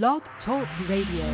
Blog Talk Radio.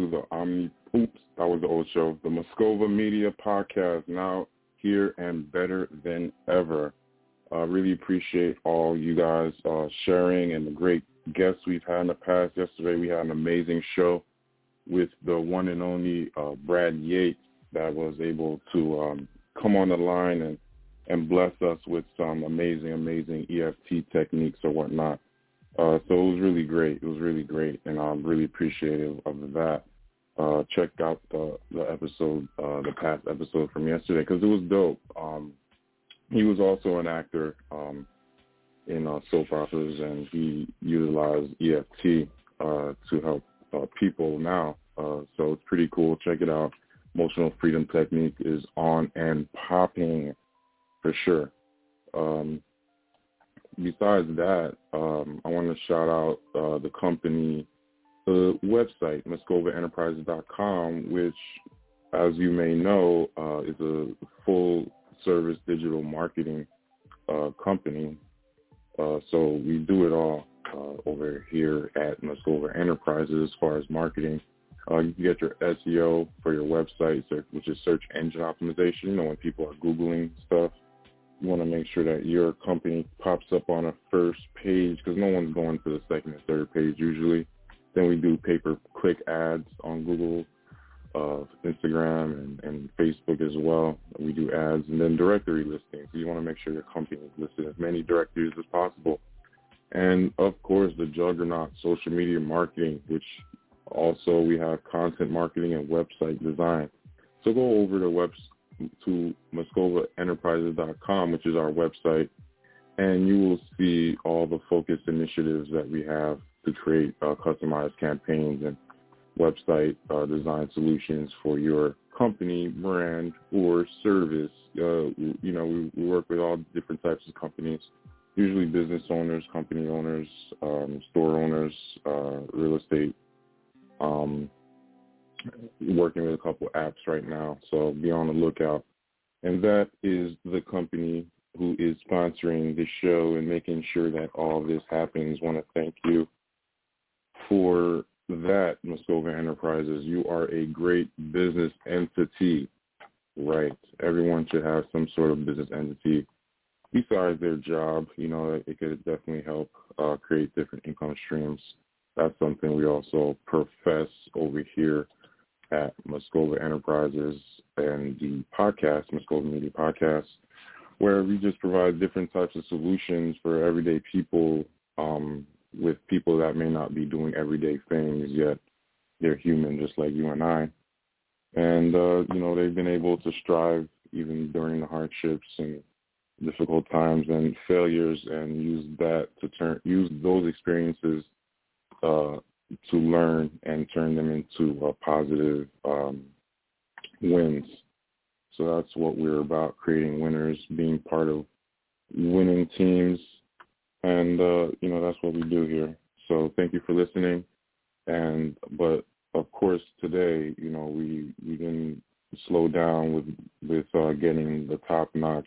To the Omni Oops, that was the old show. The Moscova Media Podcast now here and better than ever. I uh, really appreciate all you guys uh, sharing and the great guests we've had in the past. Yesterday we had an amazing show with the one and only uh, Brad Yates that was able to um, come on the line and, and bless us with some amazing, amazing EFT techniques or whatnot. Uh, so it was really great. It was really great, and I'm really appreciative of that. Uh, check out the the episode, uh, the past episode from yesterday, because it was dope. Um, he was also an actor um, in uh, soap operas, and he utilized EFT uh, to help uh, people now. Uh, so it's pretty cool. Check it out. Emotional Freedom Technique is on and popping for sure. Um, besides that, um, I want to shout out uh, the company, the website, MoscovaEnterprises.com, which, as you may know, uh, is a full-service digital marketing uh, company. Uh, so we do it all uh, over here at Moscova Enterprises as far as marketing. Uh, you can get your SEO for your website, which is search engine optimization. You know, when people are Googling stuff, you want to make sure that your company pops up on a first page because no one's going to the second or third page usually. Then we do pay-per-click ads on Google, uh, Instagram, and, and Facebook as well. We do ads and then directory listings. So you want to make sure your company is listed as many directories as possible. And of course, the juggernaut social media marketing, which also we have content marketing and website design. So go over to web, to MoscovaEnterprises.com, which is our website, and you will see all the focused initiatives that we have to create uh, customized campaigns and website uh, design solutions for your company, brand, or service. Uh, you know, we, we, work with all different types of companies, usually business owners, company owners, um, store owners, uh, real estate. Um, working with a couple apps right now, so be on the lookout. And that is the company who is sponsoring the show and making sure that all this happens. I want to thank you for that, Moscova Enterprises. You are a great business entity, right? Everyone should have some sort of business entity besides their job. You know, it could definitely help uh, create different income streams. That's something we also profess over here at Moscova Enterprises and the podcast, Moscova Media Podcast, where we just provide different types of solutions for everyday people um, with people that may not be doing everyday things, yet they're human just like you and I. And, uh, you know, they've been able to strive even during the hardships and difficult times and failures and use that to turn, use those experiences uh, to learn and turn them into uh, positive um, wins. So that's what we're about, creating winners, being part of winning teams. And, uh, you know, that's what we do here. So thank you for listening. And, but of course today, you know, we, we didn't slow down with, with uh, getting the top-notch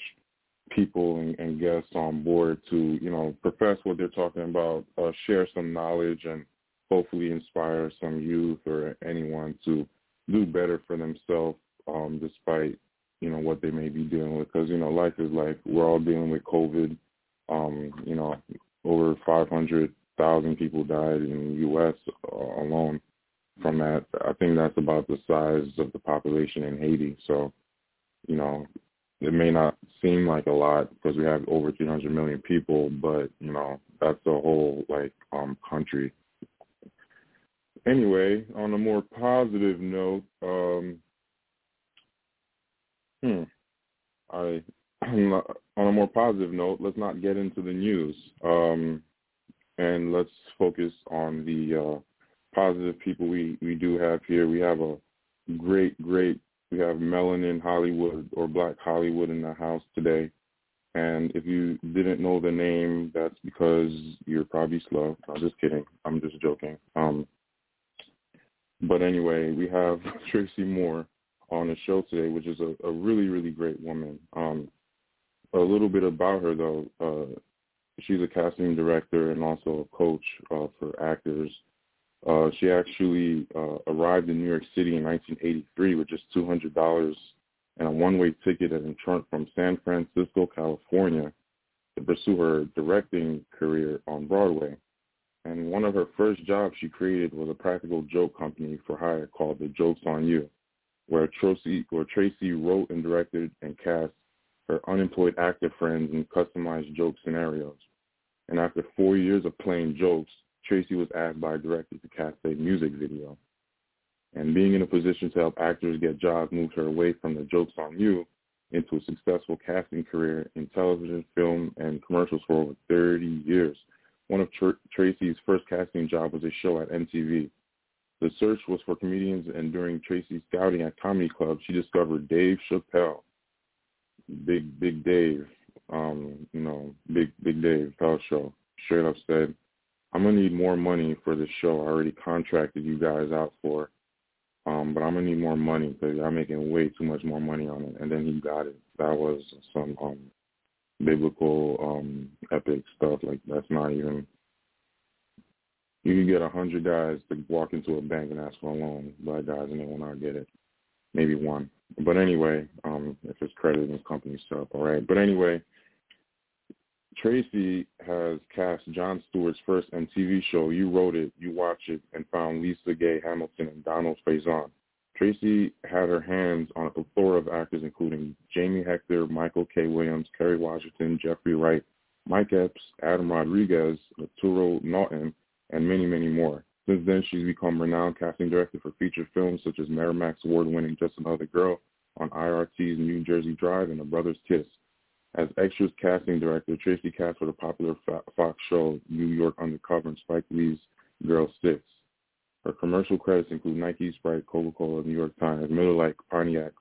people and, and guests on board to, you know, profess what they're talking about, uh, share some knowledge and hopefully inspire some youth or anyone to do better for themselves um, despite, you know, what they may be dealing with. Because, you know, life is life. We're all dealing with COVID. Um, you know, over 500,000 people died in the U.S. Uh, alone from that. I think that's about the size of the population in Haiti. So, you know, it may not seem like a lot because we have over 300 million people, but, you know, that's a whole, like, um, country anyway, on a more positive note, um, Hmm. I on a more positive note, let's not get into the news, um, and let's focus on the uh, positive people we we do have here. We have a great, great. We have melanin Hollywood or Black Hollywood in the house today. And if you didn't know the name, that's because you're probably slow. I'm just kidding. I'm just joking. Um, but anyway, we have Tracy Moore on the show today, which is a, a really, really great woman. Um, a little bit about her, though. Uh, she's a casting director and also a coach uh, for actors. Uh, she actually uh, arrived in New York City in 1983 with just $200 and a one-way ticket and trunk from San Francisco, California, to pursue her directing career on Broadway. And one of her first jobs she created was a practical joke company for hire called The Jokes on You, where Tracy, where Tracy wrote and directed and cast her unemployed actor friends in customized joke scenarios. And after four years of playing jokes, Tracy was asked by a director to cast a music video. And being in a position to help actors get jobs moved her away from the jokes on you into a successful casting career in television, film, and commercials for over 30 years. One of Tr- Tracy's first casting jobs was a show at MTV. The search was for comedians, and during Tracy's scouting at comedy clubs, she discovered Dave Chappelle, Big Big Dave, um, you know, Big Big Dave Chappelle show. Straight up said, "I'm gonna need more money for this show. I already contracted you guys out for, um, but I'm gonna need more money because I'm making way too much more money on it." And then he got it. That was some um biblical um epic stuff. Like that's not even you can get a hundred guys to walk into a bank and ask for a loan, black guys, and they will not get it. Maybe one. But anyway, um, if it's credit and company stuff, all right. But anyway, Tracy has cast Jon Stewart's first MTV show. You wrote it, you watched it, and found Lisa Gay Hamilton and Donald Faison. Tracy had her hands on a plethora of actors, including Jamie Hector, Michael K. Williams, Kerry Washington, Jeffrey Wright, Mike Epps, Adam Rodriguez, Naturi Naughton, and many, many more. Since then, she's become renowned casting director for feature films such as Miramax award-winning Just Another Girl on IRT's New Jersey Drive and A Brother's Kiss. As extras casting director, Tracy cast for the popular Fox show New York Undercover and Spike Lee's Girl Six. Her commercial credits include Nike, Sprite, Coca-Cola, New York Times, Miller Lite, Pontiac,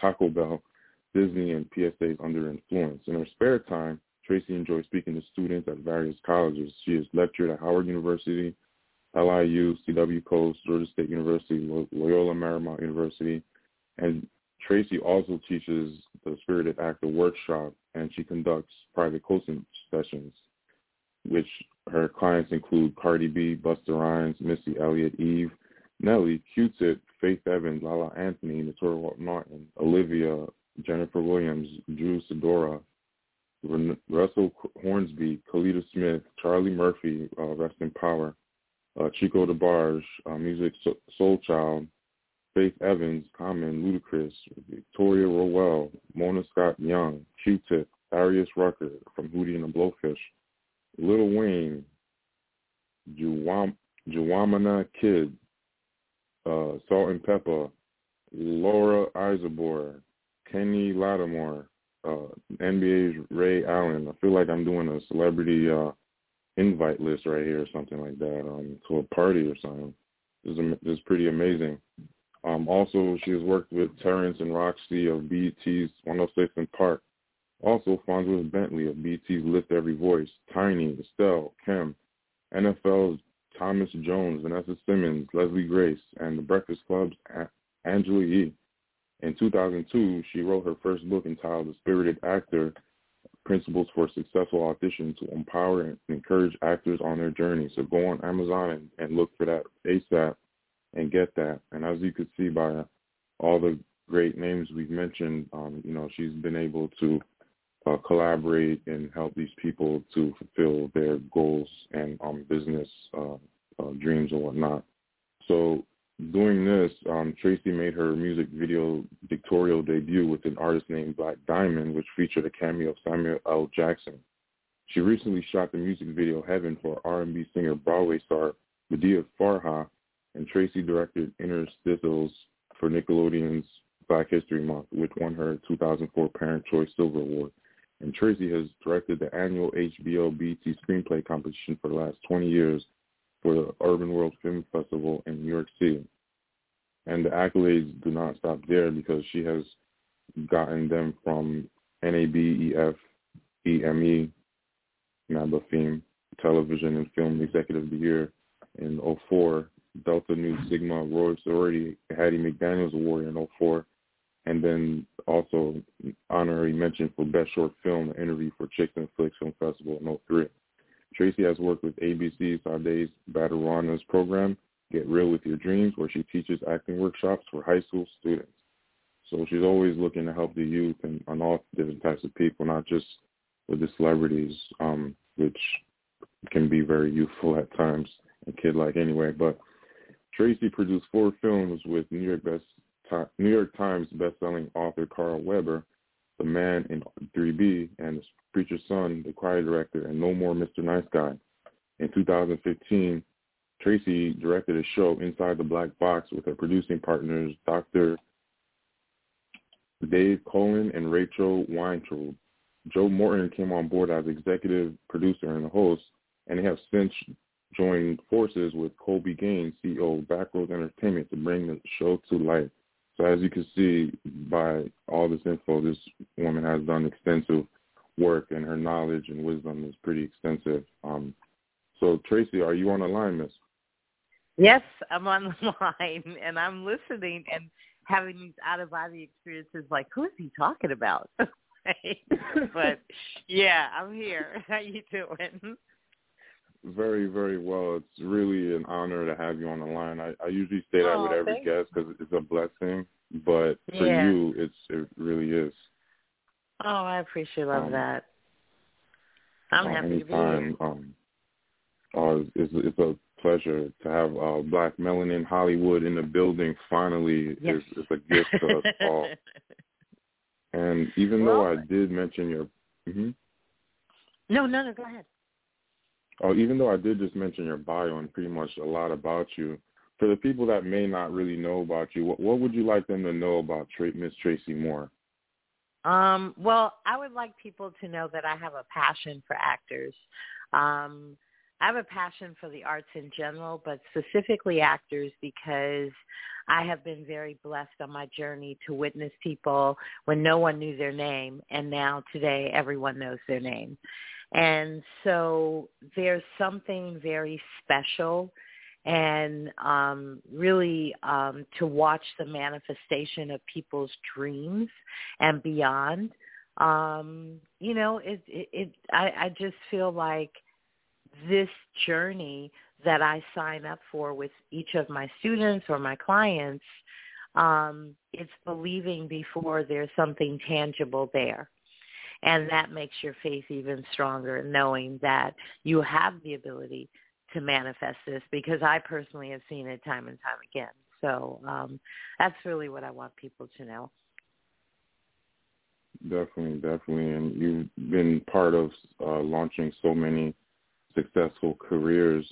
Taco Bell, Disney, and PSA's Under Influence. In her spare time, Tracy enjoys speaking to students at various colleges. She has lectured at Howard University, LIU, CW Post, Georgia State University, Loyola Marymount University, and Tracy also teaches the Spirited Actor Workshop, and she conducts private coaching sessions, which her clients include Cardi B, Busta Rhymes, Missy Elliott, Eve, Nelly, Q-Tip, Faith Evans, Lala Anthony, Naturi Naughton, Olivia, Jennifer Williams, Drew Sidora, Russell Hornsby, Kellita Smith, Charlie Murphy, uh, Rest in Power, uh, Chico DeBarge, uh, Music Soul Child, Faith Evans, Common, Ludacris, Victoria Rowell, Mona Scott Young, Q-Tip, Darius Rucker from Hootie and the Blowfish, Lil Wayne, Juwam, Kid, uh, Salt-N-Pepa, Laura Isabor, Kenny Lattimore, uh, NBA's Ray Allen. I feel like I'm doing a celebrity uh, invite list right here or something like that um, to a party or something. This is, this is pretty amazing. Um, also, she has worked with Terrence and Rocsi of BET's 106 and Park. Also, Fonzworth Bentley of BET's Lift Every Voice, Tiny, Estelle, Kim, NFL's Thomas Jones, Vanessa Simmons, Leslie Grace, and The Breakfast Club's Angela Yee. In 2002, she wrote her first book entitled The Spirited Actor, Principles for Successful Audition to empower and encourage actors on their journey. So go on Amazon and, and look for that ASAP and get that. And as you could see by all the great names we've mentioned, um, you know, she's been able to uh, collaborate and help these people to fulfill their goals and um, business uh, uh, dreams and whatnot. So doing this, um, Tracy made her music video dictorial debut with an artist named Black Diamond, which featured a cameo of Samuel L. Jackson. She recently shot the music video Heaven for R&B singer Broadway star Medea Farha, and Tracy directed interstitials for Nickelodeon's Black History Month, which won her 2004 Parent Choice Silver Award. And Tracy has directed the annual HBO BT Screenplay Competition for the last 20 years for the Urban World Film Festival in New York City. And the accolades do not stop there because she has gotten them from NABEF, EME, NABA Fame, Television and Film Executive of the Year in 04, Delta Nu Sigma Royal Sorority Hattie McDaniels Award in 04, and then also honorary mention for Best Short Film, interview for Chicks Flicks Film Festival in 03. Tracy has worked with ABC Sade's Baderinwa's program, Get Real With Your Dreams, where she teaches acting workshops for high school students. So she's always looking to help the youth and, and all different types of people, not just with the celebrities, um, which can be very youthful at times and kid-like anyway. But Tracy produced four films with New York best New York Times best-selling author Carl Weber, The Man in 3B, and His Preacher's Son, The Choir Director, and No More Mr. Nice Guy. In 2015, Tracy directed a show, Inside the Black Box, with her producing partners, Dr. Dave Cohen and Rachel Weintraub. Joe Morton came on board as executive producer and host, and they have since joined forces with Colby Gaines, CEO of Backroads Entertainment, to bring the show to life. So as you can see by all this info, this woman has done extensive work, and her knowledge and wisdom is pretty extensive. Um, so Tracy, are you on the line, Miss? Yes, I'm on the line, and I'm listening and having these out of body experiences. Like, who is he talking about? but yeah, I'm here. How you doing? Very, very well. It's really an honor to have you on the line. I, I usually say that oh, with every guest because it's a blessing, but for yeah. you, it's it really is. Oh, I appreciate love um, that. I'm uh, happy anytime, to be here. Um, uh, it's, it's a pleasure to have uh, Black Melanin Hollywood in the building. Finally, yes. is, is a gift to us all. And even well, though I did mention your, mm-hmm. no, no, no, go ahead. Oh, even though I did just mention your bio and pretty much a lot about you, for the people that may not really know about you, what, what would you like them to know about Tra- Miss Tracy Moore? Um, well, I would like people to know that I have a passion for actors. Um, I have a passion for the arts in general, but specifically actors because I have been very blessed on my journey to witness people when no one knew their name, and now today everyone knows their name. And so there's something very special and um, really um, to watch the manifestation of people's dreams and beyond. Um, you know, it, it, it I, I just feel like this journey that I sign up for with each of my students or my clients, um, it's believing before there's something tangible there. And that makes your faith even stronger, knowing that you have the ability to manifest this because I personally have seen it time and time again. So um, that's really what I want people to know. Definitely, definitely. And you've been part of uh, launching so many successful careers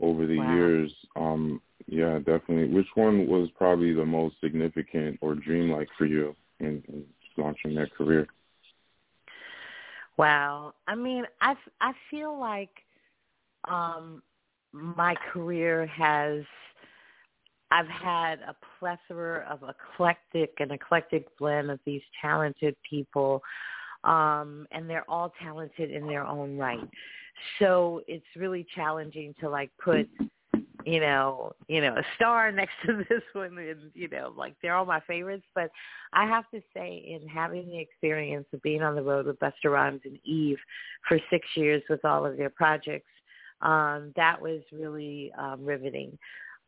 over the wow. years. Um, yeah, definitely. Which one was probably the most significant or dreamlike for you in, in launching that career? Wow. I mean, I, I feel like um, my career has I've had a plethora of eclectic an eclectic blend of these talented people um and they're all talented in their own right so it's really challenging to like put you know you know a star next to this one and you know like they're all my favorites. But i have to say in having the experience of being on the road with Busta Rhymes and eve for six years with all of their projects um that was really um riveting.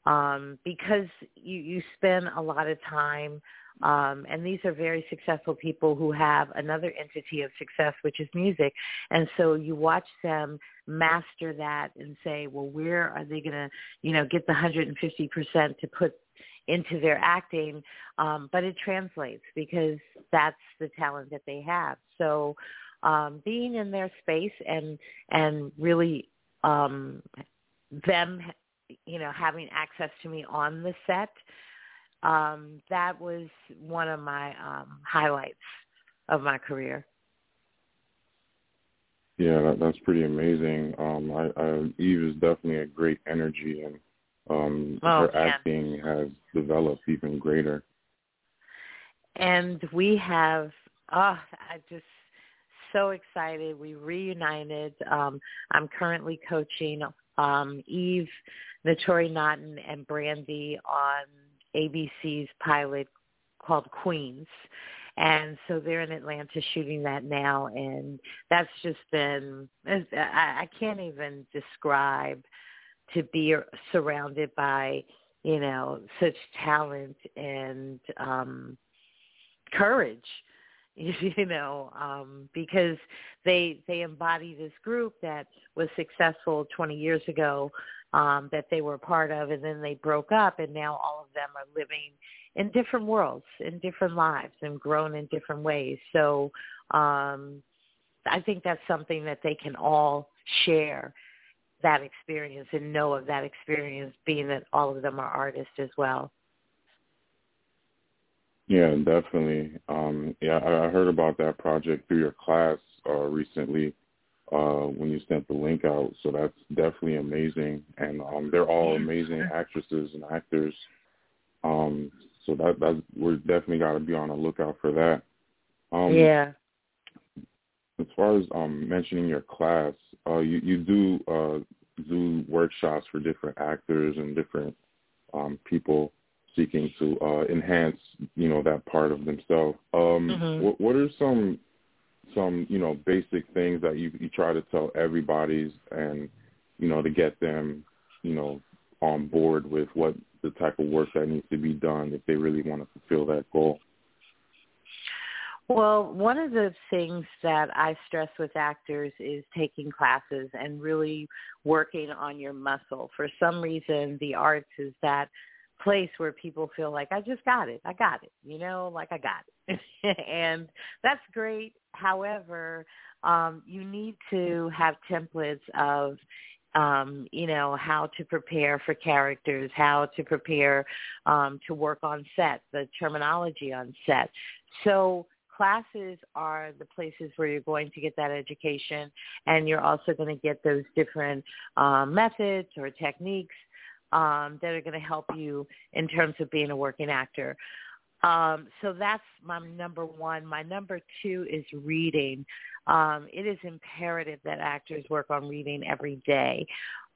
Um because you you spend a lot of time um, and these are very successful people who have another entity of success, which is music. And so you watch them master that and say, well, where are they going to, you know, get the 150% to put into their acting? Um, but it translates because that's the talent that they have. So um, being in their space and and really um, them, you know, having access to me on the set um, that was one of my um, highlights of my career. Yeah, that, that's pretty amazing. Um, I, I, Eve is definitely a great energy, and um, oh, her acting has developed even greater. And we have, oh, I just so excited. We reunited. Um, I'm currently coaching um, Eve, Naturi Naughton, and Brandy on ABC's pilot called Queens. And so they're in Atlanta shooting that now, and that's just been, I can't even describe to be surrounded by, you know, such talent and um courage you know um because they they embody this group that was successful 20 years ago um that they were part of and then they broke up and now all of them are living in different worlds in different lives and grown in different ways. So um i think that's something that they can all share that experience and know of that experience being that all of them are artists as well. Yeah, definitely. Um, yeah, I, I heard about that project through your class uh, recently uh, when you sent the link out. So that's definitely amazing, and um, they're all amazing actresses and actors. Um, so that that we're definitely got to be on the lookout for that. Um, yeah. As far as um, mentioning your class, uh, you you do uh, do workshops for different actors and different um, people seeking to uh, enhance, you know, that part of themselves. Um, mm-hmm. what, what are some some you know basic things that you you try to tell everybody's and you know to get them you know on board with what the type of work that needs to be done if they really want to fulfill that goal? Well, one of the things that I stress with actors is taking classes and really working on your muscle. For some reason, the arts is that place where people feel like I just got it. I got it. You know, like I got it. and that's great. However, um you need to have templates of um, you know, how to prepare for characters, how to prepare um, to work on set, the terminology on set. So classes are the places where you're going to get that education and you're also going to get those different um, methods or techniques um, that are going to help you in terms of being a working actor. Um, so that's my number one. My number two is reading. Um, it is imperative that actors work on reading every day.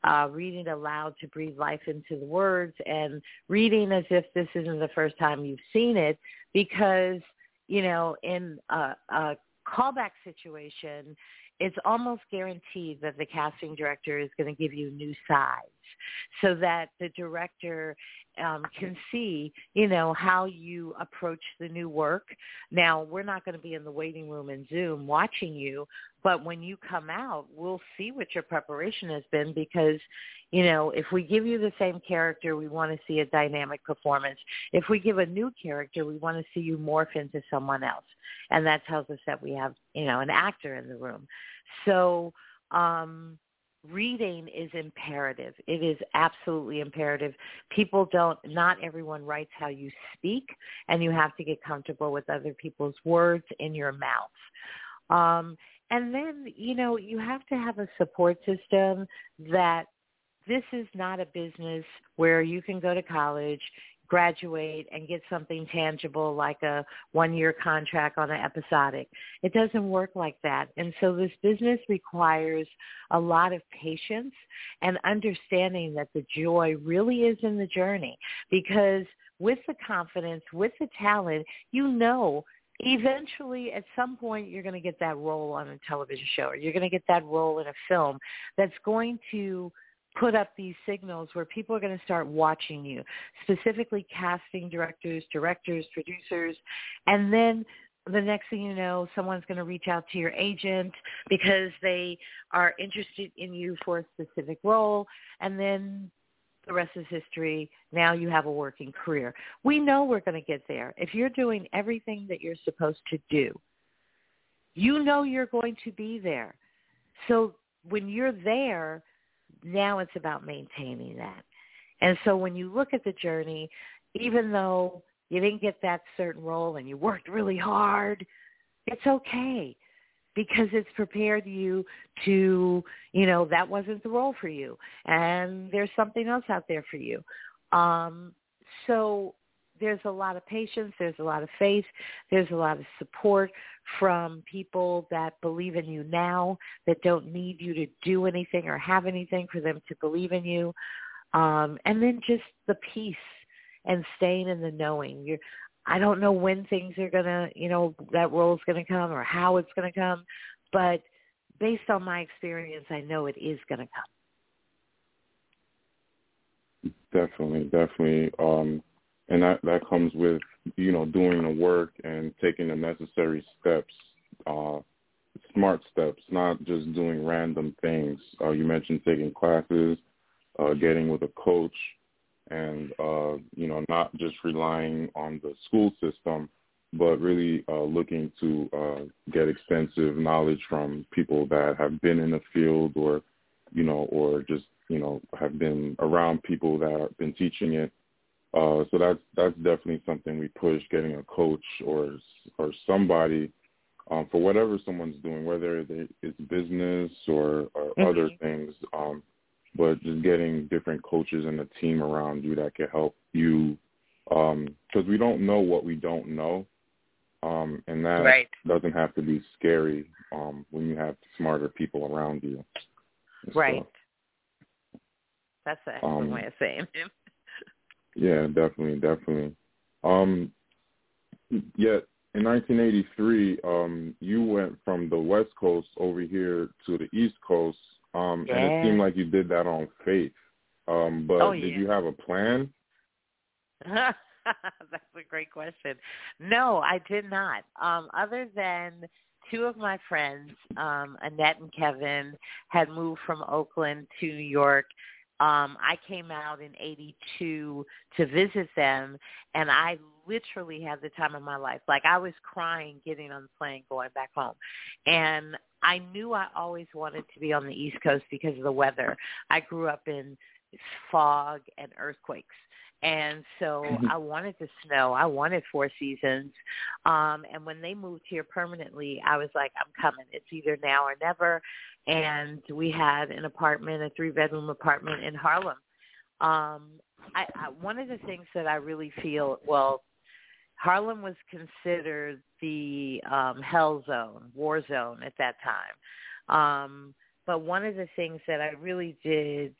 Uh, reading aloud to breathe life into the words and reading as if this isn't the first time you've seen it because, you know, in a, a callback situation, it's almost guaranteed that the casting director is going to give you new sides so that the director um, can see, you know, how you approach the new work. Now, we're not going to be in the waiting room in Zoom watching you, but when you come out, we'll see what your preparation has been because, you know, if we give you the same character, we want to see a dynamic performance. If we give a new character, we want to see you morph into someone else. And that tells us that we have, you know, an actor in the room. So, um, reading is imperative. It is absolutely imperative. People don't, not everyone writes how you speak, and you have to get comfortable with other people's words in your mouth. Um, and then, you know, you have to have a support system that this is not a business where you can go to college, graduate and get something tangible like a one-year contract on an episodic. It doesn't work like that. And so this business requires a lot of patience and understanding that the joy really is in the journey because with the confidence, with the talent, you know eventually at some point you're going to get that role on a television show or you're going to get that role in a film that's going to put up these signals where people are going to start watching you, specifically casting directors, directors, producers, and then the next thing you know, someone's going to reach out to your agent because they are interested in you for a specific role, and then the rest is history. Now you have a working career. We know we're going to get there. If you're doing everything that you're supposed to do, you know you're going to be there. So when you're there, now it's about maintaining that. And so when you look at the journey, even though you didn't get that certain role and you worked really hard, it's okay because it's prepared you to, you know, that wasn't the role for you and there's something else out there for you. Um, so there's a lot of patience, there's a lot of faith, there's a lot of support from people that believe in you now, that don't need you to do anything or have anything for them to believe in you. Um, and then just the peace and staying in the knowing. You're, I don't know when things are gonna, you know, that role is gonna come or how it's gonna come, but based on my experience, I know it is gonna come. Definitely, definitely. Um, and that that comes with you know doing the work and taking the necessary steps, uh, smart steps, not just doing random things. Uh, you mentioned taking classes, uh, getting with a coach, and uh, you know not just relying on the school system, but really uh, looking to uh, get extensive knowledge from people that have been in the field or you know or just you know have been around people that have been teaching it. Uh, so that's that's definitely something we push, getting a coach or or somebody um, for whatever someone's doing, whether it's business or, or mm-hmm. other things. Um, but just getting different coaches and a team around you that can help you because um, we don't know what we don't know, um, and that right. doesn't have to be scary um, when you have smarter people around you. Right. That's an excellent um, way of saying it. Yeah, definitely, definitely. Um, yet in 1983, um, you went from the West Coast over here to the East Coast um, yeah. and it seemed like you did that on faith. Um, but oh, yeah. did you have a plan? That's a great question. No, I did not. Um, other than two of my friends, um, Annette and Kevin, had moved from Oakland to New York. Um, I came out in 82 to visit them, and I literally had the time of my life. Like I was crying getting on the plane going back home. And I knew I always wanted to be on the East Coast because of the weather. I grew up in fog and earthquakes. And so mm-hmm. I wanted the snow. I wanted four seasons. Um, and when they moved here permanently, I was like, I'm coming. It's either now or never. And we had an apartment, a three bedroom apartment in Harlem. Um, I, I, one of the things that I really feel, well, Harlem was considered the um, hell zone, war zone at that time. Um, but one of the things that I really did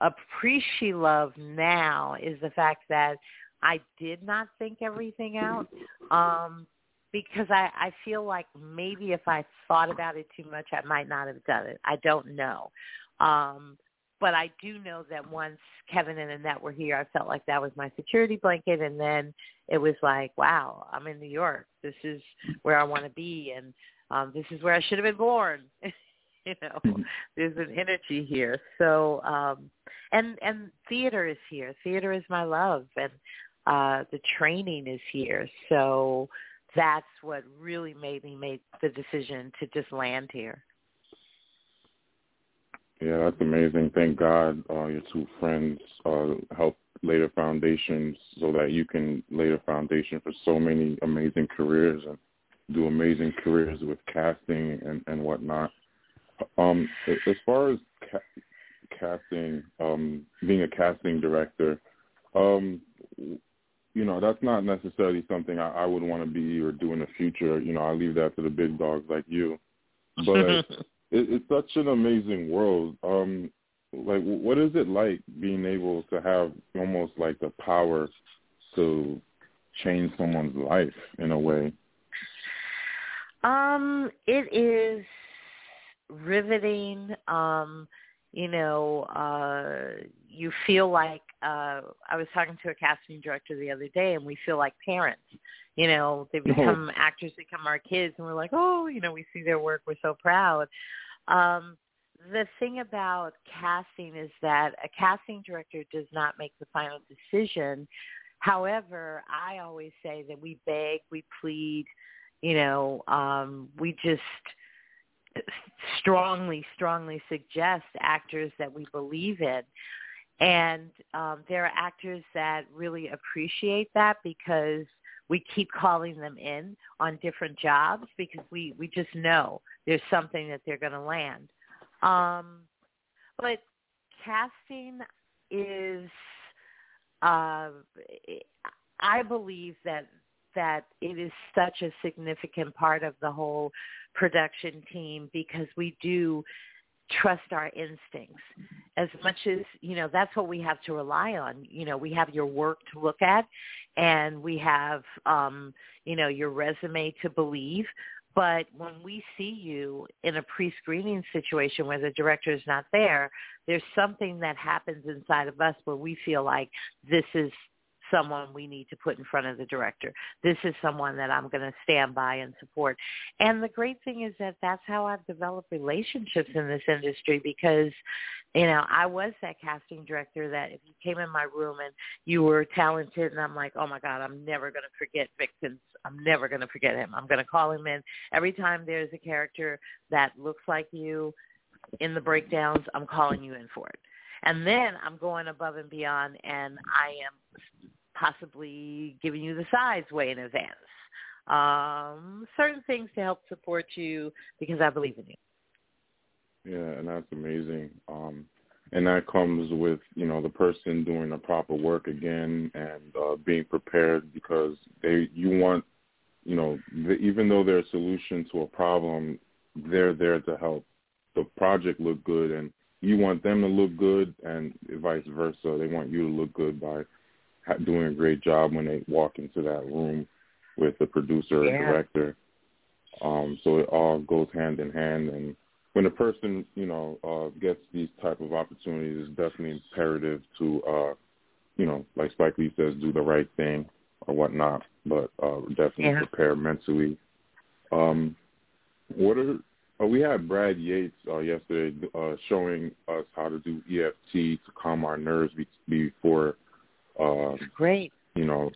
appreciate love now is the fact that I did not think everything out um, because I, I feel like maybe if I thought about it too much, I might not have done it. I don't know. Um, but I do know that once Kevin and Annette were here, I felt like that was my security blanket. And then it was like, wow, I'm in New York. This is where I want to be, and um, this is where I should have been born. you know, mm-hmm. there's an energy here. So, um, and and theater is here. Theater is my love, and uh, the training is here. So that's what really made me make the decision to just land here. Yeah, that's amazing. Thank God uh, your two friends uh, helped lay the foundations so that you can lay the foundation for so many amazing careers and do amazing careers with casting and, and whatnot. Um, as far as ca- casting, um, being a casting director, um, you know, that's not necessarily something I, I would want to be or do in the future. You know, I leave that to the big dogs like you. But it, it's such an amazing world. Um, like, what is it like being able to have almost like the power to change someone's life in a way? Um, it is riveting. Um, you know, uh, you feel like uh, I was talking to a casting director the other day, and we feel like parents. You know, they become oh. actors, they become our kids, and we're like, oh, you know, we see their work, we're so proud. Um, the thing about casting is that a casting director does not make the final decision. However, I always say that we beg, we plead, you know, um, we just strongly, strongly suggest actors that we believe in. And um, there are actors that really appreciate that because we keep calling them in on different jobs because we, we just know there's something that they're going to land. Um, but casting is, uh, I believe that that it is such a significant part of the whole production team because we do trust our instincts. As much as you know that's what we have to rely on. You know we have your work to look at and we have um you know your resume to believe. But when we see you in a pre-screening situation where the director is not there there's something that happens inside of us where we feel like this is someone we need to put in front of the director. This is someone that I'm going to stand by and support. And the great thing is that that's how I've developed relationships in this industry because, you know, I was that casting director that if you came in my room and you were talented and I'm like, oh my God, I'm never going to forget Vixens. I'm never going to forget him. I'm going to call him in. Every time there's a character that looks like you in the breakdowns, I'm calling you in for it. And then I'm going above and beyond and I am possibly giving you the size way in advance. Um, certain things to help support you because I believe in you. Yeah, and that's amazing. Um, and that comes with you know the person doing the proper work again and uh, being prepared because they you want you know the, even though they're a solution to a problem, they're there to help the project look good and you want them to look good and vice versa. They want you to look good by doing a great job when they walk into that room with the producer or yeah. director. Um, so it all goes hand in hand. And when a person, you know, uh, gets these type of opportunities, it's definitely imperative to, uh, you know, like Spike Lee says, do the right thing or whatnot. But uh, definitely yeah. prepare mentally. Um, what are uh, we had Brad Yates uh, yesterday uh, showing us how to do EFT to calm our nerves be- before Great. You know,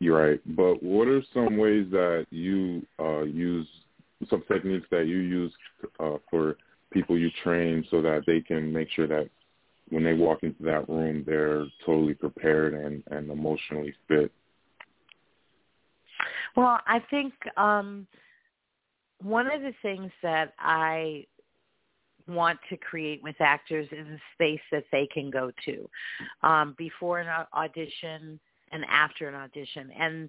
you're right. But what are some ways that you uh, use, some techniques that you use uh, for people you train so that they can make sure that when they walk into that room, they're totally prepared and, and emotionally fit? Well, I think um, one of the things that I want to create with actors is a space that they can go to um, before an audition and after an audition. And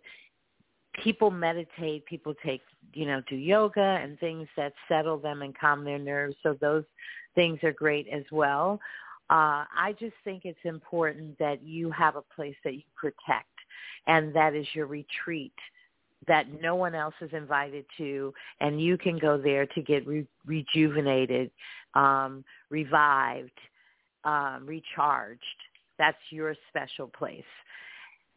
people meditate, people take, you know, do yoga and things that settle them and calm their nerves. So those things are great as well. Uh, I just think it's important that you have a place that you protect, and that is your retreat that no one else is invited to, and you can go there to get re- rejuvenated, um, revived, um, recharged. That's your special place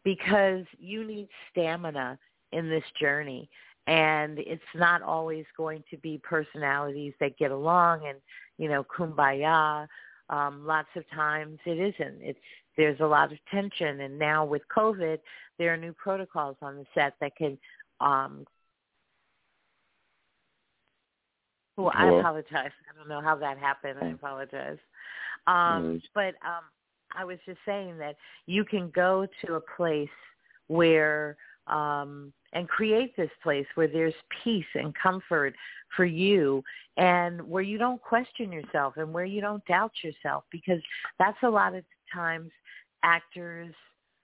because you need stamina in this journey. And it's not always going to be personalities that get along and, you know, kumbaya. Um, lots of times it isn't. It's there's a lot of tension and now with COVID there are new protocols on the set that can um well, I apologize. I don't know how that happened. I apologize. Um, but um, I was just saying that you can go to a place where um, and create this place where there's peace and comfort for you and where you don't question yourself and where you don't doubt yourself because that's a lot of times actors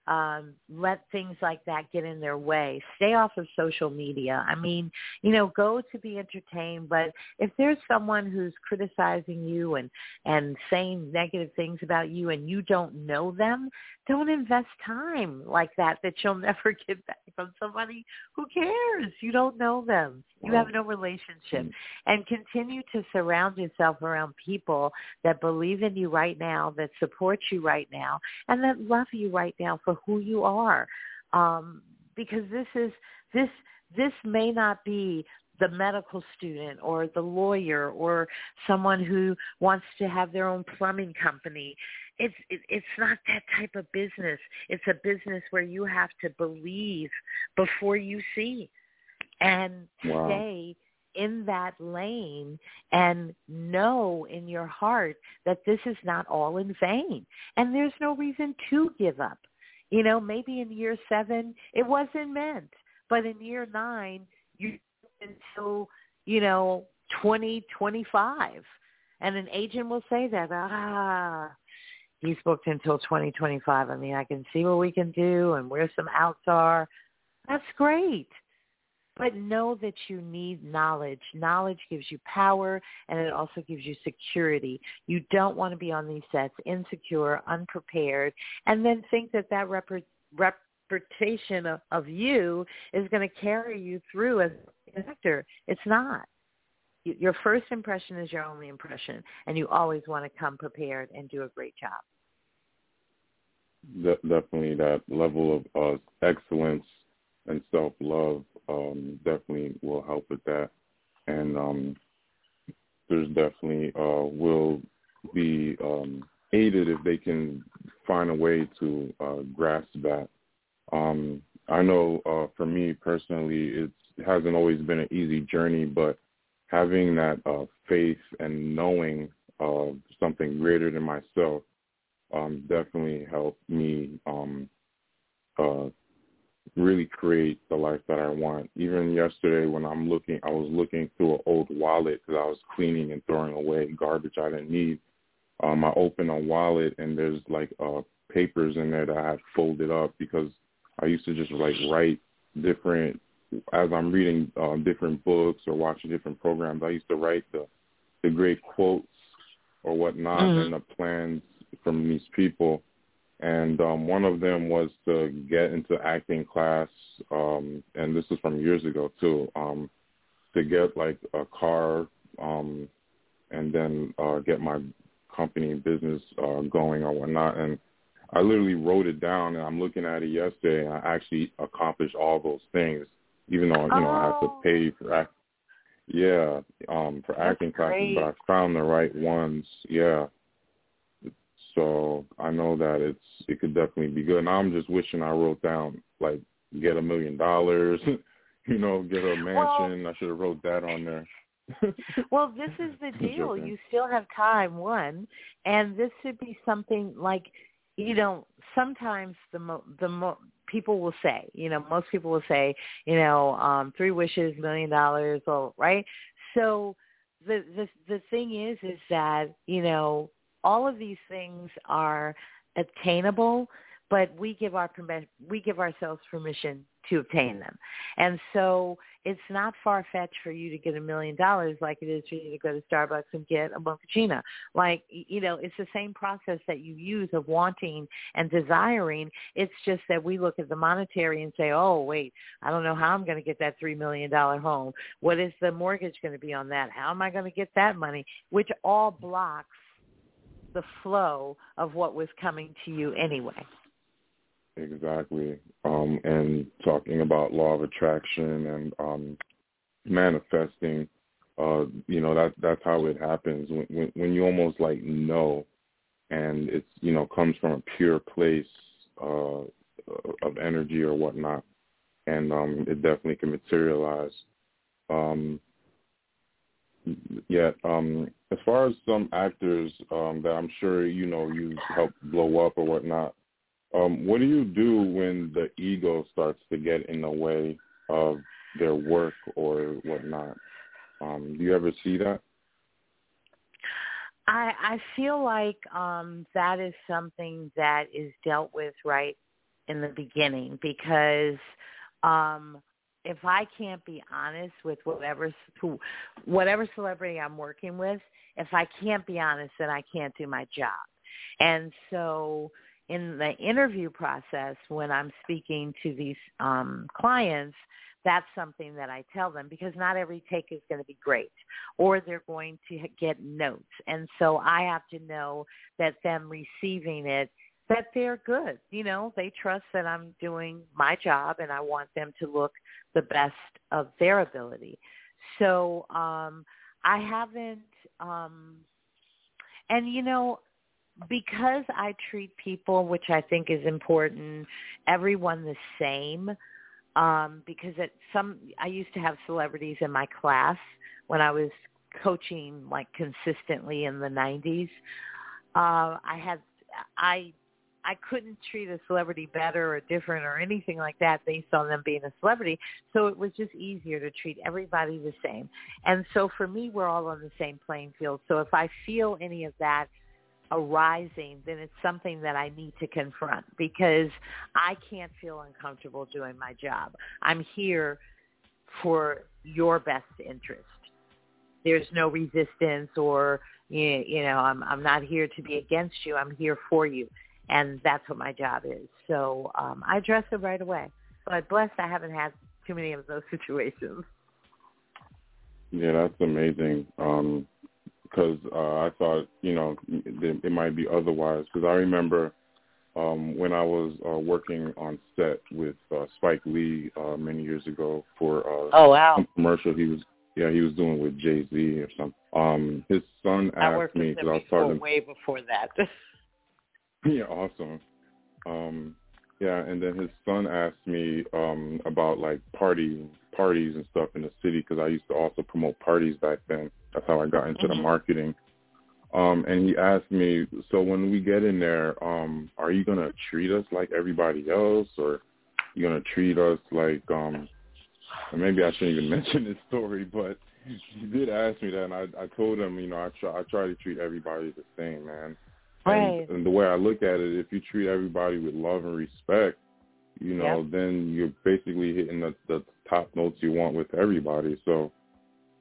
um, let things like that get in their way. Stay off of social media. I mean, you know, go to be entertained, but if there's someone who's criticizing you and and saying negative things about you and you don't know them, don't invest time like that that you'll never get back from somebody who cares. You don't know them. You have no relationship. And continue to surround yourself around people that believe in you right now, that support you right now, and that love you right now for who you are. Um, because this is this this may not be the medical student or the lawyer or someone who wants to have their own plumbing company. It's it, it's not that type of business. It's a business where you have to believe before you see and wow. stay in that lane and know in your heart that this is not all in vain and there's no reason to give up. You know, maybe in year seven it wasn't meant, but in year nine you until you know twenty twenty five, and an agent will say that ah he's booked until twenty twenty five. I mean, I can see what we can do and where some outs are. That's great. But know that you need knowledge. Knowledge gives you power and it also gives you security. You don't want to be on these sets insecure, unprepared, and then think that that rep- reputation of, of you is going to carry you through as an actor. It's not. Your first impression is your only impression, and you always want to come prepared and do a great job. De- definitely that level of uh, excellence and self-love um, definitely will help with that. And um, there's definitely uh, will be um, aided if they can find a way to uh, grasp that. Um, I know uh, for me personally, it hasn't always been an easy journey, but having that uh, faith and knowing of something greater than myself um, definitely helped me um, uh, really create the life that I want. Even yesterday when I'm looking, I was looking through an old wallet because I was cleaning and throwing away garbage I didn't need. Um, I opened a wallet and there's like uh, papers in there that I had folded up because I used to just like write different as I'm reading uh, different books or watching different programs. I used to write the the great quotes or whatnot mm-hmm. and the plans from these people and um, one of them was to get into acting class, um, and this is from years ago too, um, to get like a car, um, and then uh, get my company business uh, going or whatnot. And I literally wrote it down, and I'm looking at it yesterday, and I actually accomplished all those things, even though you know I had to oh. pay for act. Yeah, um, for That's acting classes, but I found the right ones. Yeah. So I know that it's it could definitely be good. And I'm just wishing I wrote down like get a million dollars, you know, get a mansion. Well, I should have wrote that on there. well, this is the deal. You still have time, one, and this should be something like, you know, sometimes the mo- the mo- people will say, you know, most people will say, you know, um, three wishes, million dollars, or right. So the the the thing is, is that you know all of these things are attainable, but we give our we give ourselves permission to obtain them. And so it's not far fetched for you to get a million dollars like it is for you to go to Starbucks and get a mochaccino. Like you know, it's the same process that you use of wanting and desiring. It's just that we look at the monetary and say, "Oh, wait, I don't know how I'm going to get that 3 million dollar home. What is the mortgage going to be on that? How am I going to get that money?" Which all blocks the flow of what was coming to you anyway. Exactly. Um, and talking about law of attraction and um, manifesting, uh, you know, that that's how it happens when, when when you almost like know, and it's you know comes from a pure place uh, of energy or whatnot, and um, it definitely can materialize. Um, yet. Um, as far as some actors um, that I'm sure you know you helped blow up or whatnot, um, what do you do when the ego starts to get in the way of their work or whatnot? Um, do you ever see that? I I feel like um, that is something that is dealt with right in the beginning because um, if I can't be honest with whatever who, whatever celebrity I'm working with, if I can't be honest, then I can't do my job. And so in the interview process, when I'm speaking to these um, clients, that's something that I tell them because not every take is going to be great or they're going to get notes. And so I have to know that them receiving it that they're good. You know, they trust that I'm doing my job and I want them to look the best of their ability. So um I haven't um and you know because I treat people which I think is important everyone the same um, because at some I used to have celebrities in my class when I was coaching like consistently in the 90s. Uh, I had I I couldn't treat a celebrity better or different or anything like that based on them being a celebrity. So it was just easier to treat everybody the same. And so for me, we're all on the same playing field. So if I feel any of that arising, then it's something that I need to confront because I can't feel uncomfortable doing my job. I'm here for your best interest. There's no resistance or you know I'm I'm not here to be against you. I'm here for you and that's what my job is. So um, I address it right away. But blessed, I haven't had too many of those situations. Yeah, that's amazing. Um, because uh, I thought, you know, it, it might be otherwise. Because I remember um, when I was uh, working on set with uh, Spike Lee uh, many years ago for uh, oh wow commercial he was yeah he was doing with Jay Z or something. Um, his son asked me because I was talking way before that. Yeah, awesome. Um, yeah, and then his son asked me um, about like party parties and stuff in the city because I used to also promote parties back then. That's how I got into mm-hmm. the marketing. Um, and he asked me, so when we get in there, um, are you gonna treat us like everybody else, or you gonna treat us like um, maybe I shouldn't even mention this story, but he did ask me that, and I, I told him, you know, I try I try to treat everybody the same, man. Right. And, and the way I look at it, if you treat everybody with love and respect, you know, yep. then you're basically hitting the, the top notes you want with everybody. So,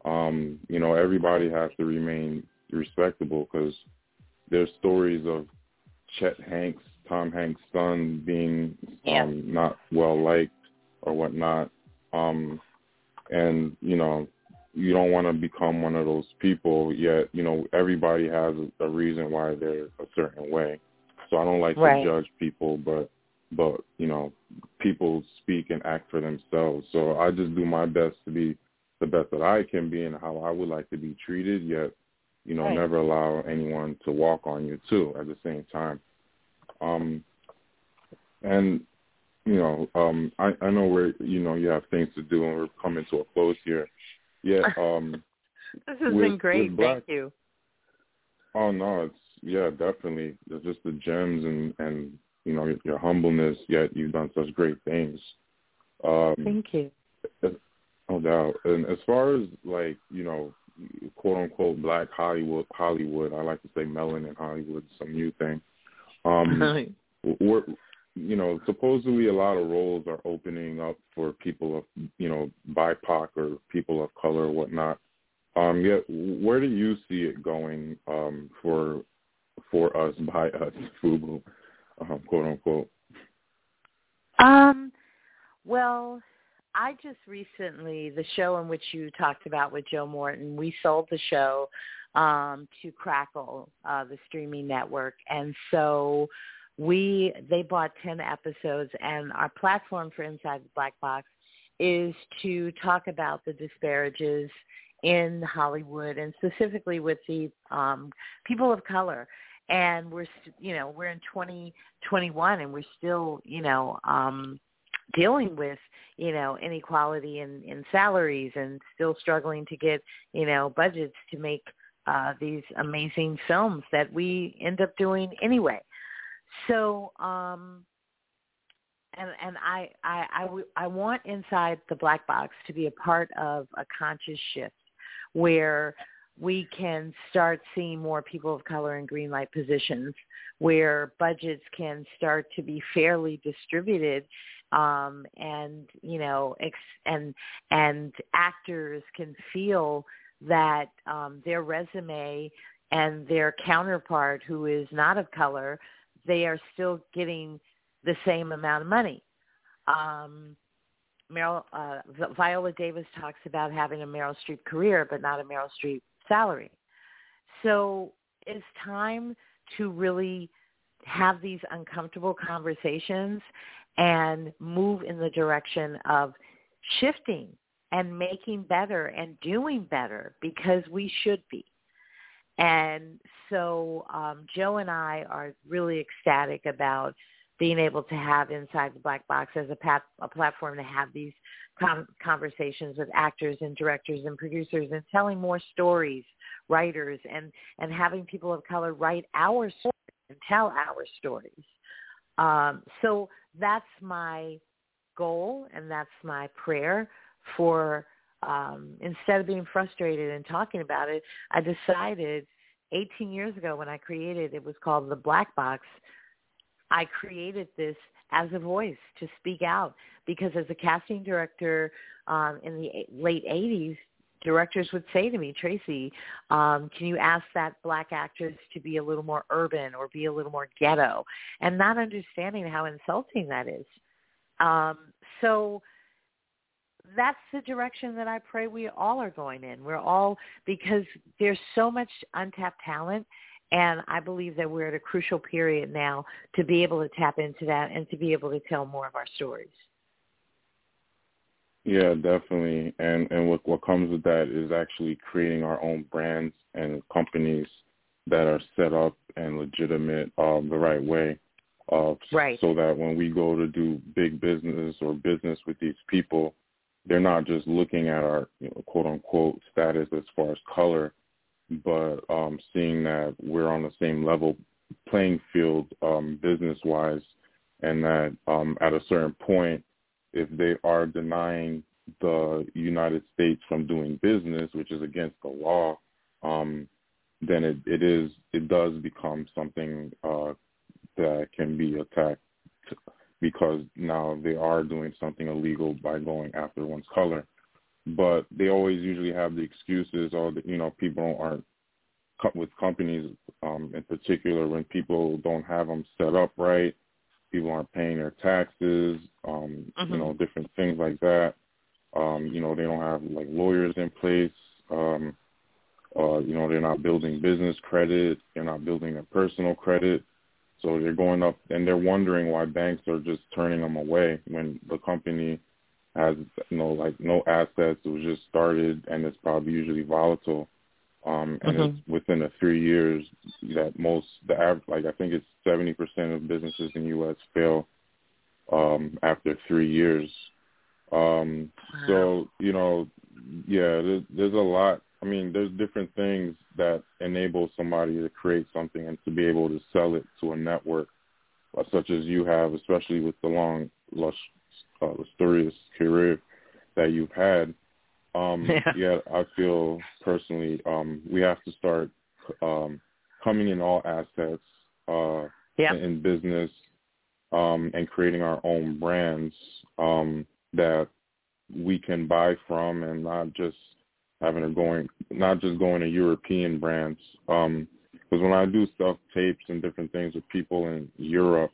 um, you know, everybody has to remain respectable because there's stories of Chet Hanks, Tom Hanks' son, being yeah. um, not well liked or whatnot. Um, and you know, you don't want to become one of those people yet you know everybody has a, reason why they're a certain way so i don't like right. to judge people but but you know people speak and act for themselves so i just do my best to be the best that i can be and how i would like to be treated yet you know right. never allow anyone to walk on you too at the same time um and you know um i i know where you know you have things to do and we're coming to a close here yeah. Um, this has with, been great. Black, Thank you. Oh no, it's yeah, definitely. It's just the gems and and you know your, your humbleness. Yet you've done such great things. Um, Thank you. No doubt. And as far as like you know, quote unquote Black Hollywood, Hollywood, I like to say melanin and Hollywood, some new thing. Um, you know, supposedly a lot of roles are opening up for people of, you know, BIPOC or people of color or whatnot. Um, yet, where do you see it going um, for for us by us, FUBU, um, quote unquote? Um, well, I just recently the show in which you talked about with Joe Morton, we sold the show um, to Crackle, uh, the streaming network, and so we they bought 10 episodes and our platform for inside the black box is to talk about the disparages in hollywood and specifically with the um people of color. And we're you know we're in 2021 and we're still you know um dealing with you know inequality in in salaries and still struggling to get you know budgets to make uh these amazing films that we end up doing anyway so, um, and and I I I, I want inside the black box to be a part of a conscious shift where we can start seeing more people of color in green light positions, where budgets can start to be fairly distributed, um, and you know, ex- and and actors can feel that um, their resume and their counterpart who is not of color they are still getting the same amount of money. Um, Meryl, uh, Viola Davis talks about having a Meryl Streep career, but not a Meryl Streep salary. So it's time to really have these uncomfortable conversations and move in the direction of shifting and making better and doing better because we should be. And so um, Joe and I are really ecstatic about being able to have inside the black box as a, a platform to have these com- conversations with actors and directors and producers and telling more stories, writers, and and having people of color write our stories and tell our stories. Um, so that's my goal and that's my prayer for um, instead of being frustrated and talking about it, I decided 18 years ago when I created it was called the Black Box. I created this as a voice to speak out because as a casting director um, in the late 80s, directors would say to me, Tracey, um, can you ask that black actress to be a little more urban or be a little more ghetto? And not understanding how insulting that is. Um, so that's the direction that I pray we all are going in. We're all because there's so much untapped talent and I believe that we're at a crucial period now to be able to tap into that and to be able to tell more of our stories. Yeah, definitely. And and what what comes with that is actually creating our own brands and companies that are set up and legitimate um, the right way. Uh, right. So that when we go to do big business or business with these people, they're not just looking at our you know, quote unquote status as far as color, but um, seeing that we're on the same level playing field um, business wise, and that um, at a certain point, if they are denying the United States from doing business, which is against the law, um, then it, it is it does become something uh, that can be attacked because now they are doing something illegal by going after one's color. But they always usually have the excuses, or the, you know, people aren't with companies um, in particular when people don't have them set up right, people aren't paying their taxes, um, mm-hmm. you know, different things like that. Um, you know, they don't have like lawyers in place. Um, uh, you know, they're not building business credit. They're not building a personal credit. So they're going up and they're wondering why banks are just turning them away when the company has you know like no assets. It was just started and it's probably usually volatile. Um, and mm-hmm. it's within the three years that most the average like I think it's seventy percent of businesses in the U.S. fail um, after three years. Um, wow. So you know, yeah, there's, there's a lot I mean, there's different things that enable somebody to create something and to be able to sell it to a network, uh, such as you have, especially with the long, lush, uh, lustrous career that you've had. Um, yeah. yeah, I feel personally um, we have to start um, coming in all assets uh, yeah. in, in business um, and creating our own brands um, that we can buy from and not just having her going, not just going to European brands. Um, because when I do stuff tapes and different things with people in Europe,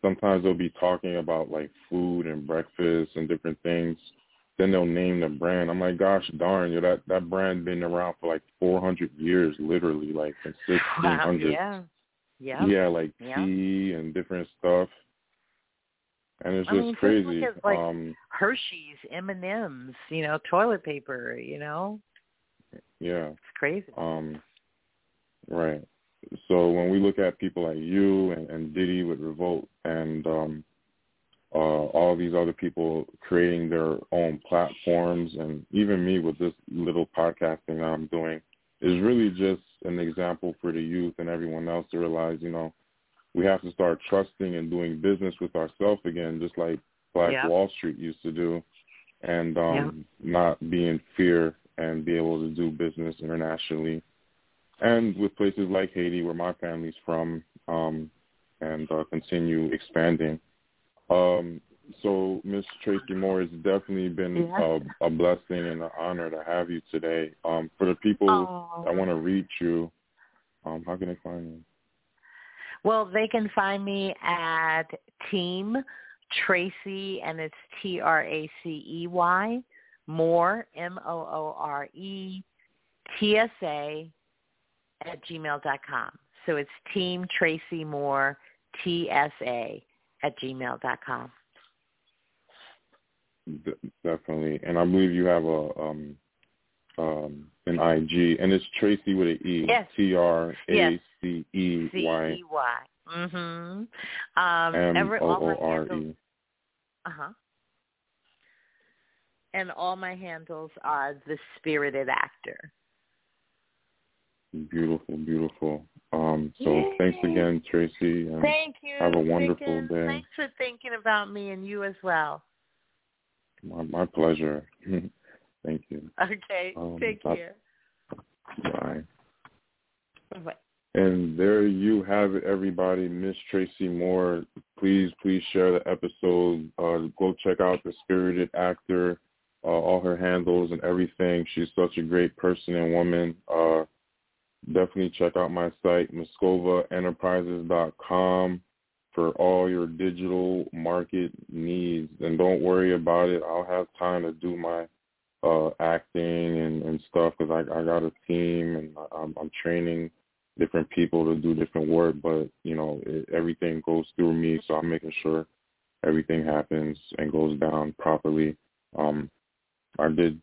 sometimes they'll be talking about like food and breakfast and different things. Then they'll name the brand. I'm like, gosh darn, you that that brand been around for like 400 years, literally, like in 1600. yeah, yeah, yeah, like yeah. tea and different stuff. And it's I just mean, crazy. Just at, like, um, Hershey's, M and M's, you know, toilet paper. You know, yeah, it's crazy. Um, right. So when we look at people like you and, and Diddy with Revolt and um, uh, all these other people creating their own platforms, and even me with this little podcasting I'm doing, is really just an example for the youth and everyone else to realize, you know, we have to start trusting and doing business with ourselves again, just like Black yeah. Wall Street used to do, and um, yeah. not be in fear and be able to do business internationally, and with places like Haiti, where my family's from, um, and uh, continue expanding. Um, so, Miss Tracey Moore, it's definitely been yeah. a, a blessing and an honor to have you today. Um, for the people oh. that want to reach you, um, how can they find you? Well, they can find me at Team Tracey, and it's T R A C E Y Moore M O O R E T S A at gmail dot com. So it's Team Tracey Moore T S A at gmail dot com. Definitely, and I believe you have a um, um, an IG, and it's Tracey with an E. Yes. T R. A C E Y. C E Y. Mhm. Um, Everett, all my handles. Uh huh. And all my handles are the spirited actor. Beautiful, beautiful. Um, so Yay. thanks again, Tracey. And Thank you. Have a wonderful day. Thanks for thinking about me and you as well. My, my pleasure. Thank you. Okay. Um, Take care. Bye. Bye. And there you have it, everybody. Miss Tracey Moore. Please, please share the episode. Uh, go check out the spirited actor, uh, all her handles and everything. She's such a great person and woman. Uh, definitely check out my site, MuskovaEnterprises.com for all your digital market needs. And don't worry about it. I'll have time to do my uh, acting and, and stuff because I, I got a team and I'm, I'm training different people to do different work. But, you know, it, everything goes through me. So I'm making sure everything happens and goes down properly. Um, I did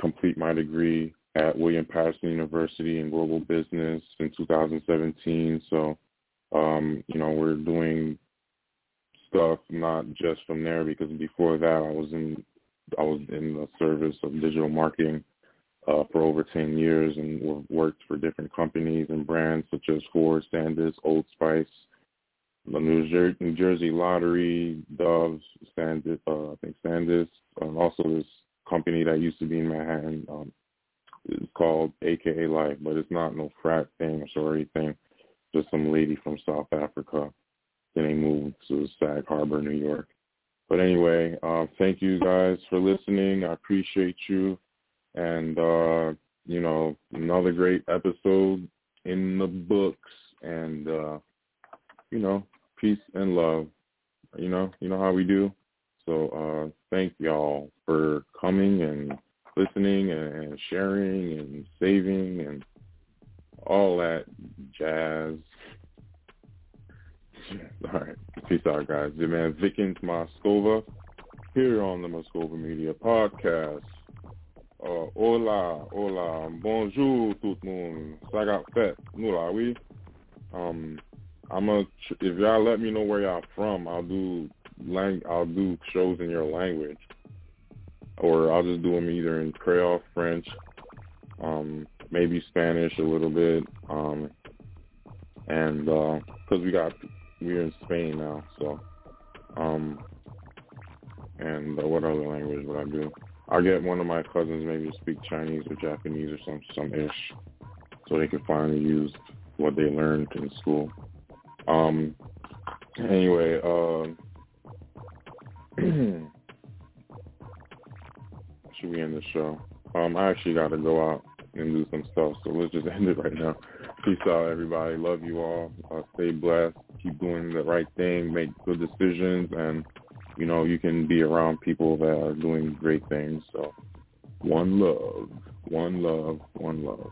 complete my degree at William Paterson University in global business in 2017. So, um, you know, we're doing stuff not just from there because before that I was in I was in the service of digital marketing uh, for over 10 years and worked for different companies and brands such as Ford, Sandus, Old Spice, the New, Jer- New Jersey Lottery, Doves, Sandus, uh, I think Sandus, and also this company that used to be in Manhattan, um, it's called AKA Life, but it's not no frat thing or sorority thing. Just some lady from South Africa. Then they moved to Sag Harbor, New York. But anyway, uh, thank you guys for listening. I appreciate you. And, uh, you know, another great episode in the books. And, uh, you know, peace and love. You know, you know how we do. So uh, thank y'all for coming and listening and sharing and saving and all that jazz. All right. Peace out, guys. Your man Vikens Moskova here on the Moskova Media Podcast. Uh, hola, hola, bonjour tout le monde. Ça got fait. Nous là, oui. Um, I'm a, if y'all let me know where y'all from, I'll do lang, I'll do shows in your language or I'll just do them either in Creole, French, um, maybe Spanish a little bit, um, and because uh, we got we're in Spain now, so um, and uh, what other language would I do? I'll get one of my cousins maybe to speak Chinese or Japanese or some some ish, so they can finally use what they learned in school. Um, anyway, uh, should we end the show? Um, I actually got to go out and do some stuff, so let's just end it right now. Peace out, everybody. Love you all. Uh, stay blessed. Keep doing the right thing. Make good decisions, and you know you can be around people that are doing great things. So, one love, one love, one love.